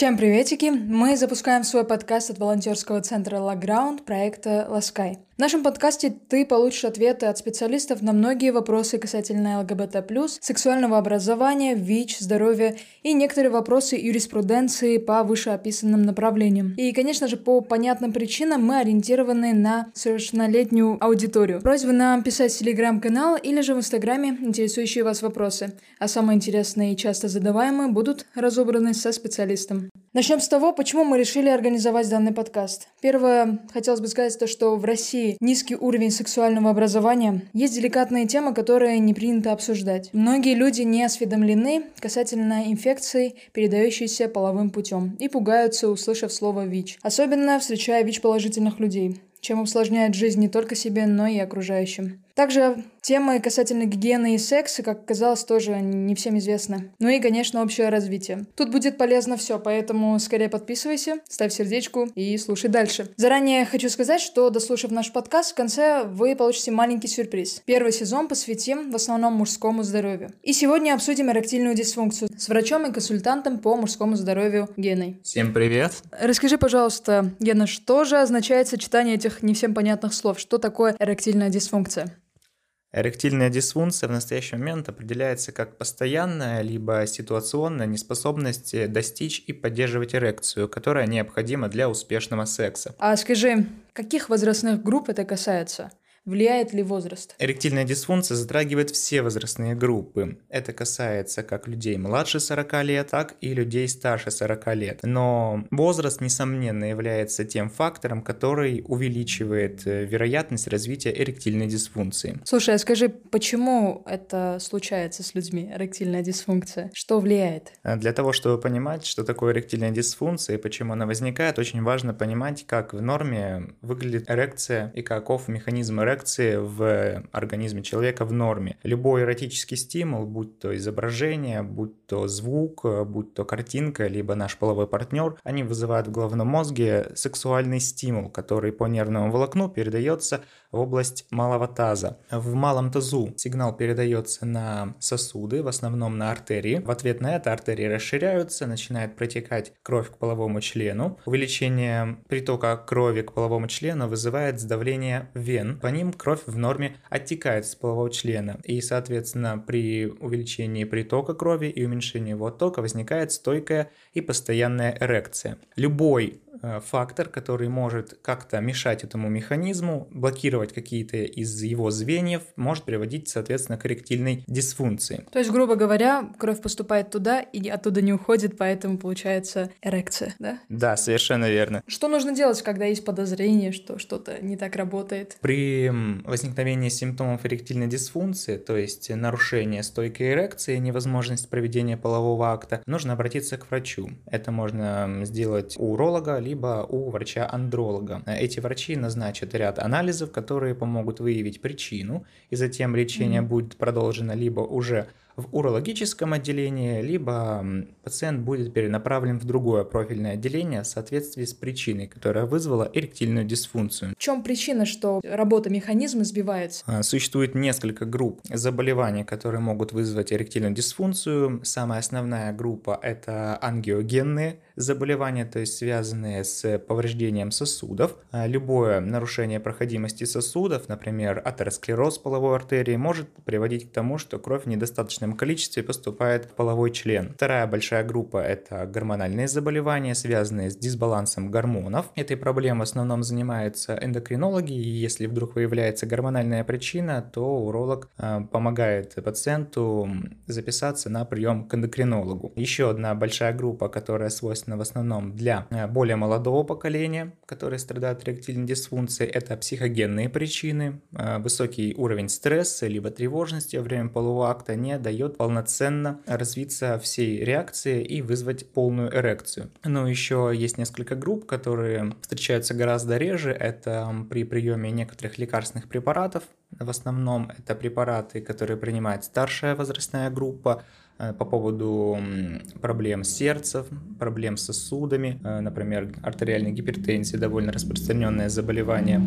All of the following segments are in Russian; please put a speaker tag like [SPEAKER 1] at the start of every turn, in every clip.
[SPEAKER 1] Всем приветики! Мы запускаем свой подкаст от волонтерского центра Лаграунд проекта Ласкай. В нашем подкасте ты получишь ответы от специалистов на многие вопросы касательно ЛГБТ+, сексуального образования, ВИЧ, здоровья и некоторые вопросы юриспруденции по вышеописанным направлениям. И, конечно же, по понятным причинам мы ориентированы на совершеннолетнюю аудиторию. Просьба нам писать в телеграм-канал или же в инстаграме интересующие вас вопросы. А самые интересные и часто задаваемые будут разобраны со специалистом. Начнем с того, почему мы решили организовать данный подкаст. Первое, хотелось бы сказать то, что в России низкий уровень сексуального образования. Есть деликатные темы, которые не принято обсуждать. Многие люди не осведомлены касательно инфекций, передающихся половым путем, и пугаются, услышав слово ВИЧ. Особенно встречая ВИЧ-положительных людей чем усложняет жизнь не только себе, но и окружающим. Также темы касательно гигиены и секса, как оказалось, тоже не всем известны. Ну и, конечно, общее развитие. Тут будет полезно все, поэтому скорее подписывайся, ставь сердечку и слушай дальше. Заранее хочу сказать, что дослушав наш подкаст, в конце вы получите маленький сюрприз. Первый сезон посвятим в основном мужскому здоровью. И сегодня обсудим эректильную дисфункцию с врачом и консультантом по мужскому здоровью Геной.
[SPEAKER 2] Всем привет!
[SPEAKER 1] Расскажи, пожалуйста, Гена, что же означает сочетание этих не всем понятных слов? Что такое эректильная дисфункция?
[SPEAKER 2] Эректильная дисфункция в настоящий момент определяется как постоянная либо ситуационная неспособность достичь и поддерживать эрекцию, которая необходима для успешного секса.
[SPEAKER 1] А скажи, каких возрастных групп это касается? Влияет ли возраст?
[SPEAKER 2] Эректильная дисфункция затрагивает все возрастные группы. Это касается как людей младше 40 лет, так и людей старше 40 лет. Но возраст, несомненно, является тем фактором, который увеличивает э, вероятность развития эректильной дисфункции.
[SPEAKER 1] Слушай, а скажи, почему это случается с людьми, эректильная дисфункция? Что влияет?
[SPEAKER 2] А для того, чтобы понимать, что такое эректильная дисфункция и почему она возникает, очень важно понимать, как в норме выглядит эрекция и каков механизм эрекции эрекции в организме человека в норме. Любой эротический стимул, будь то изображение, будь то звук, будь то картинка, либо наш половой партнер, они вызывают в головном мозге сексуальный стимул, который по нервному волокну передается в область малого таза. В малом тазу сигнал передается на сосуды, в основном на артерии. В ответ на это артерии расширяются, начинает протекать кровь к половому члену. Увеличение притока крови к половому члену вызывает сдавление вен. По ним кровь в норме оттекает с полового члена. И, соответственно, при увеличении притока крови и уменьшении его оттока возникает стойкая и постоянная эрекция. Любой фактор, который может как-то мешать этому механизму, блокировать какие-то из его звеньев, может приводить, соответственно, к эректильной дисфункции.
[SPEAKER 1] То есть, грубо говоря, кровь поступает туда и оттуда не уходит, поэтому получается эрекция, да?
[SPEAKER 2] Да, совершенно верно.
[SPEAKER 1] Что нужно делать, когда есть подозрение, что что-то не так работает?
[SPEAKER 2] При возникновении симптомов эректильной дисфункции, то есть нарушение стойкой эрекции, невозможность проведения полового акта, нужно обратиться к врачу. Это можно сделать у уролога, либо у врача-андролога. Эти врачи назначат ряд анализов, которые помогут выявить причину, и затем лечение mm-hmm. будет продолжено либо уже в урологическом отделении, либо пациент будет перенаправлен в другое профильное отделение в соответствии с причиной, которая вызвала эректильную дисфункцию.
[SPEAKER 1] В чем причина, что работа механизма сбивается?
[SPEAKER 2] А, существует несколько групп заболеваний, которые могут вызвать эректильную дисфункцию. Самая основная группа – это ангиогенные заболевания, то есть связанные с повреждением сосудов. А, любое нарушение проходимости сосудов, например, атеросклероз половой артерии, может приводить к тому, что кровь в недостаточном количестве поступает в половой член. Вторая большая группа – это гормональные заболевания, связанные с дисбалансом гормонов. Этой проблемой в основном занимаются эндокринологи, и если вдруг выявляется гормональная причина, то уролог а, помогает пациенту записаться на прием к эндокринологу. Еще одна большая группа, которая свойственна в основном для э, более молодого поколения, которые страдают эректильной дисфункцией. Это психогенные причины. Э, высокий уровень стресса либо тревожности во время полового акта не дает полноценно развиться всей реакции и вызвать полную эрекцию. Но еще есть несколько групп, которые встречаются гораздо реже. Это при приеме некоторых лекарственных препаратов. В основном это препараты, которые принимает старшая возрастная группа, по поводу проблем с сердцем, проблем с сосудами, э, например, артериальной гипертензии, довольно распространенное заболевание.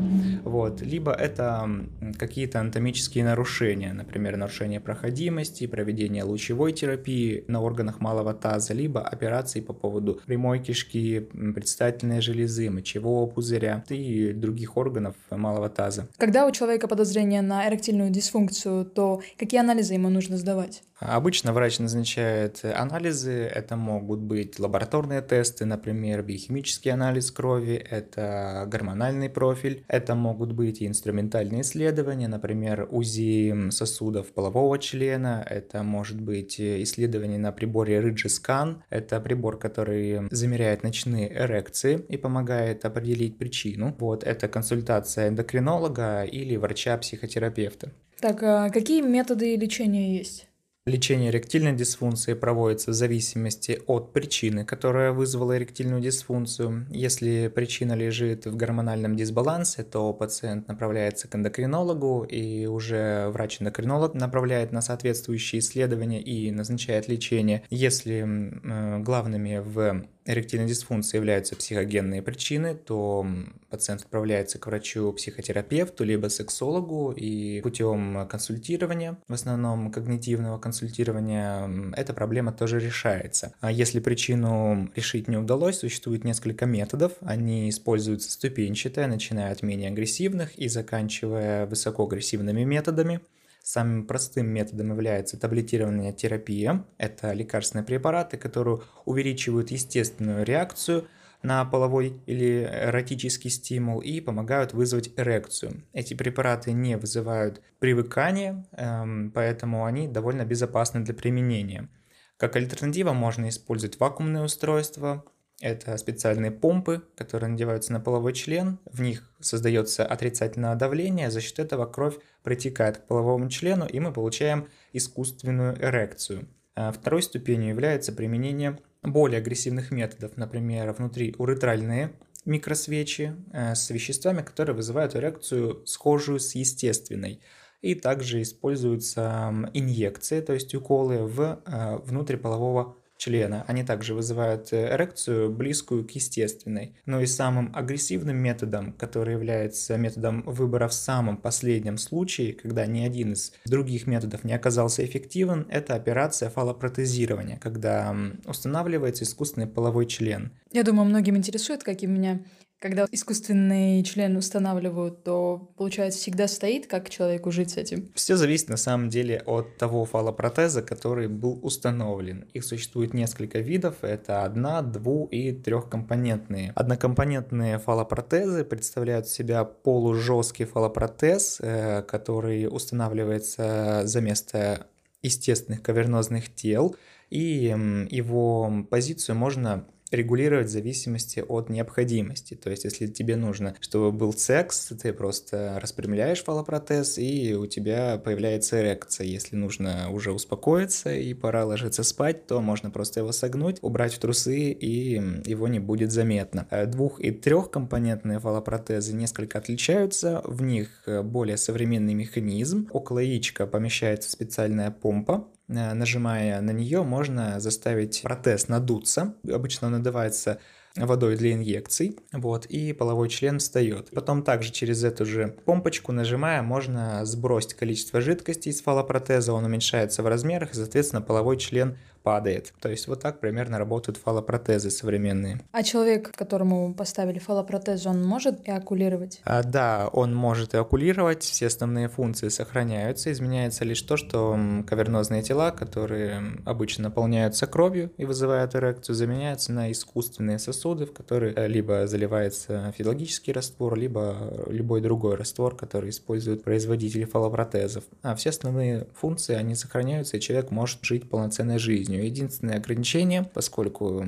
[SPEAKER 2] Вот. Либо это какие-то анатомические нарушения, например, нарушение проходимости, проведение лучевой терапии на органах малого таза, либо операции по поводу прямой кишки, предстательной железы, мочевого пузыря и других органов малого таза.
[SPEAKER 1] Когда у человека подозрение на эректильную дисфункцию, то какие анализы ему нужно сдавать?
[SPEAKER 2] Обычно врач назначает анализы, это могут быть лабораторные тесты, например, биохимический анализ крови, это гормональный профиль, это могут быть и инструментальные исследования, например, УЗИ сосудов полового члена, это может быть исследование на приборе Ridge-Scan, это прибор, который замеряет ночные эрекции и помогает определить причину. Вот, это консультация эндокринолога или врача-психотерапевта.
[SPEAKER 1] Так, а какие методы лечения есть?
[SPEAKER 2] Лечение эректильной дисфункции проводится в зависимости от причины, которая вызвала эректильную дисфункцию. Если причина лежит в гормональном дисбалансе, то пациент направляется к эндокринологу, и уже врач-эндокринолог направляет на соответствующие исследования и назначает лечение. Если э, главными в эректильной дисфункции являются психогенные причины, то пациент отправляется к врачу-психотерапевту, либо сексологу, и путем консультирования, в основном когнитивного консультирования, эта проблема тоже решается. А если причину решить не удалось, существует несколько методов. Они используются ступенчато, начиная от менее агрессивных и заканчивая высокоагрессивными методами. Самым простым методом является таблетированная терапия. Это лекарственные препараты, которые увеличивают естественную реакцию на половой или эротический стимул и помогают вызвать эрекцию. Эти препараты не вызывают привыкания, эм, поэтому они довольно безопасны для применения. Как альтернатива можно использовать вакуумные устройства, это специальные помпы, которые надеваются на половой член. В них создается отрицательное давление, за счет этого кровь протекает к половому члену, и мы получаем искусственную эрекцию. А второй ступенью является применение более агрессивных методов, например, внутриуретральные микросвечи э, с веществами, которые вызывают эрекцию, схожую с естественной. И также используются инъекции, то есть уколы в э, внутриполового члена. Они также вызывают э, эрекцию, близкую к естественной. Но и самым агрессивным методом, который является методом выбора в самом последнем случае, когда ни один из других методов не оказался эффективен, это операция фалопротезирования, когда устанавливается искусственный половой член.
[SPEAKER 1] Я думаю, многим интересует, как и меня, когда искусственный член устанавливают, то, получается, всегда стоит, как человеку жить с этим?
[SPEAKER 2] Все зависит на самом деле от того фалопротеза, который был установлен. Их существует несколько видов. Это одна, дву и трехкомпонентные. Однокомпонентные фалопротезы представляют себя полужесткий фалопротез, э, который устанавливается за место естественных кавернозных тел, и его позицию можно регулировать в зависимости от необходимости. То есть, если тебе нужно, чтобы был секс, ты просто распрямляешь фалопротез, и у тебя появляется эрекция. Если нужно уже успокоиться и пора ложиться спать, то можно просто его согнуть, убрать в трусы, и его не будет заметно. Э, двух- и трехкомпонентные фалопротезы несколько отличаются, в них э, более современный механизм. Около яичка помещается специальная помпа, нажимая на нее, можно заставить протез надуться. Обычно он надувается водой для инъекций, вот, и половой член встает. Потом также через эту же помпочку, нажимая, можно сбросить количество жидкости из фалопротеза, он уменьшается в размерах, и, соответственно, половой член падает. То есть вот так примерно работают фалопротезы современные.
[SPEAKER 1] А человек, которому поставили фалопротез, он может эокулировать?
[SPEAKER 2] А, да, он может эокулировать, все основные функции сохраняются, изменяется лишь то, что кавернозные тела, которые обычно наполняются кровью и вызывают эрекцию, заменяются на искусственные сосуды, в которые э, либо заливается физиологический раствор, либо любой другой раствор, который используют производители фалопротезов. А все основные функции, они сохраняются, и человек может жить полноценной жизнью жизнью. Единственное ограничение, поскольку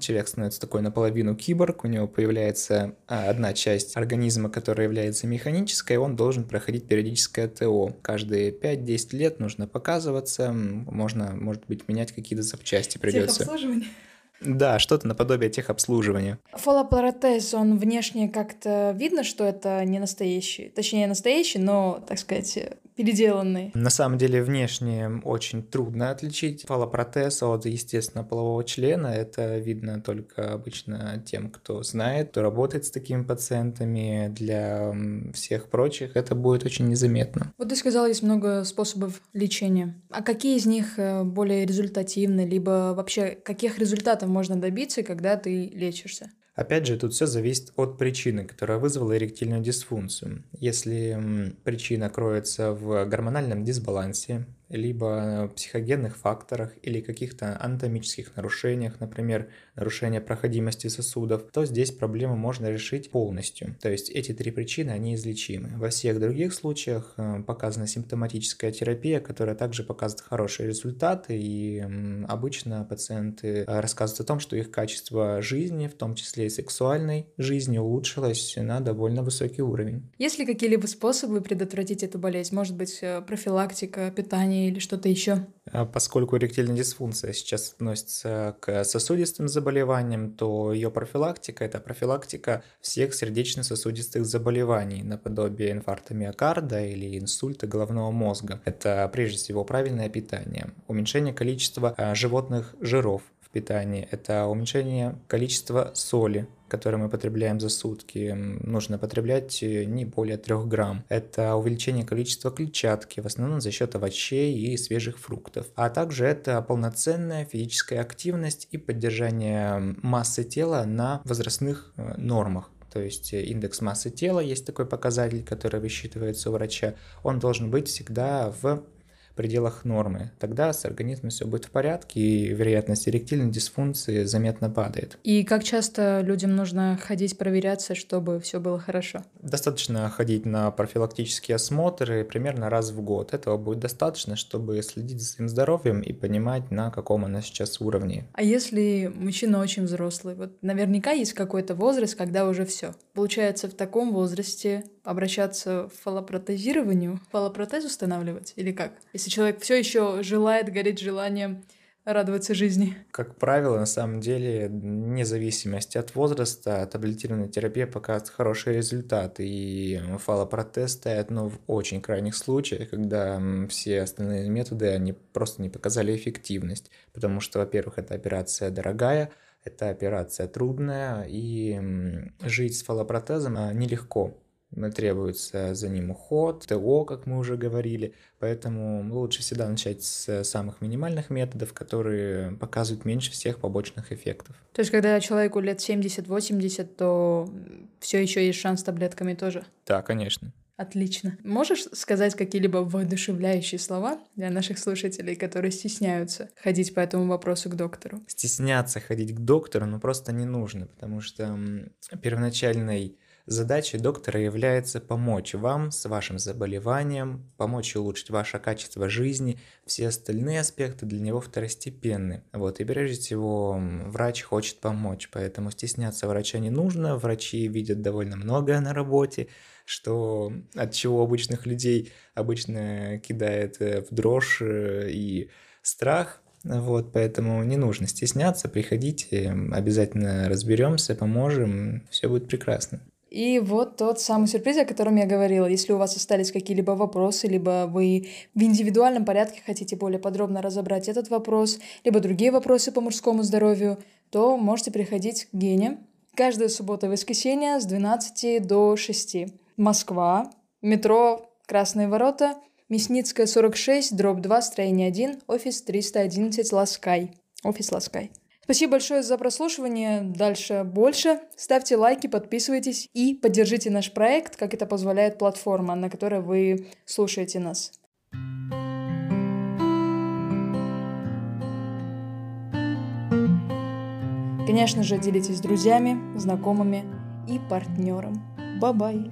[SPEAKER 2] человек становится такой наполовину киборг, у него появляется а, одна часть организма, которая является механической, он должен проходить периодическое ТО. Каждые 5-10 лет нужно показываться, можно, может быть, менять какие-то запчасти придется.
[SPEAKER 1] Техобслуживание?
[SPEAKER 2] Да, что-то наподобие техобслуживания.
[SPEAKER 1] Фолопротез, он внешне как-то видно, что это не настоящий. Точнее, настоящий, но, так сказать, переделанный.
[SPEAKER 2] На самом деле внешне очень трудно отличить фалопротез от, естественно, полового члена. Это видно только обычно тем, кто знает, кто работает с такими пациентами. Для всех прочих это будет очень незаметно.
[SPEAKER 1] Вот ты сказал, есть много способов лечения. А какие из них э, более результативны, либо вообще каких результатов можно добиться, когда ты лечишься?
[SPEAKER 2] Опять же, тут все зависит от причины, которая вызвала эректильную дисфункцию. Если причина кроется в гормональном дисбалансе, либо психогенных факторах или каких-то анатомических нарушениях, например, нарушение проходимости сосудов, то здесь проблему можно решить полностью. То есть эти три причины, они излечимы. Во всех других случаях э, показана симптоматическая терапия, которая также показывает хорошие результаты, и обычно пациенты э, рассказывают о том, что их качество жизни, в том числе и сексуальной жизни, улучшилось на довольно высокий уровень.
[SPEAKER 1] Есть ли какие-либо способы предотвратить эту болезнь? Может быть, э, профилактика, питание или что-то еще?
[SPEAKER 2] А поскольку эректильная дисфункция сейчас относится к сосудистым заболеваниям, то ее профилактика – это профилактика всех сердечно-сосудистых заболеваний, наподобие инфаркта миокарда или инсульта головного мозга. Это прежде всего правильное питание, уменьшение количества а, животных жиров в питании, это уменьшение количества соли которые мы потребляем за сутки, нужно потреблять э, не более 3 грамм. Это увеличение количества клетчатки, в основном за счет овощей и свежих фруктов. А также это полноценная физическая активность и поддержание массы тела на возрастных э, нормах. То есть э, индекс массы тела есть такой показатель, который высчитывается у врача. Он должен быть всегда в пределах нормы. Тогда с организмом все будет в порядке, и вероятность эректильной дисфункции заметно падает.
[SPEAKER 1] И как часто людям нужно ходить проверяться, чтобы все было хорошо?
[SPEAKER 2] Достаточно ходить на профилактические осмотры примерно раз в год. Этого будет достаточно, чтобы следить за своим здоровьем и понимать, на каком она сейчас уровне.
[SPEAKER 1] А если мужчина очень взрослый? Вот наверняка есть какой-то возраст, когда уже все. Получается, в таком возрасте обращаться в фалопротезированию, фалопротез устанавливать или как? Если человек все еще желает, горит желанием радоваться жизни?
[SPEAKER 2] Как правило, на самом деле, вне зависимости от возраста, таблетированная терапия показывает хорошие результаты, и фалопротез стоят но в очень крайних случаях, когда все остальные методы, они просто не показали эффективность, потому что, во-первых, эта операция дорогая, эта операция трудная, и жить с фалопротезом а, нелегко требуется за ним уход, ТО, как мы уже говорили, поэтому лучше всегда начать с самых минимальных методов, которые показывают меньше всех побочных эффектов.
[SPEAKER 1] То есть, когда человеку лет 70-80, то все еще есть шанс с таблетками тоже?
[SPEAKER 2] Да, конечно.
[SPEAKER 1] Отлично. Можешь сказать какие-либо воодушевляющие слова для наших слушателей, которые стесняются ходить по этому вопросу к доктору?
[SPEAKER 2] Стесняться ходить к доктору, ну просто не нужно, потому что первоначальной Задачей доктора является помочь вам с вашим заболеванием, помочь улучшить ваше качество жизни. Все остальные аспекты для него второстепенны. Вот, и прежде всего врач хочет помочь, поэтому стесняться врача не нужно. Врачи видят довольно многое на работе, что от чего обычных людей обычно кидает э, в дрожь э, и страх. Вот, поэтому не нужно стесняться, приходите, обязательно разберемся, поможем, все будет прекрасно.
[SPEAKER 1] И вот тот самый сюрприз, о котором я говорила. Если у вас остались какие-либо вопросы, либо вы в индивидуальном порядке хотите более подробно разобрать этот вопрос, либо другие вопросы по мужскому здоровью, то можете приходить к Гене каждую субботу и воскресенье с 12 до 6. Москва, метро Красные ворота, Мясницкая, 46, дробь 2, строение 1, офис 311 Ласкай. Офис Ласкай. Спасибо большое за прослушивание. Дальше больше. Ставьте лайки, подписывайтесь и поддержите наш проект, как это позволяет платформа, на которой вы слушаете нас. Конечно же, делитесь с друзьями, знакомыми и партнером. Bye-bye!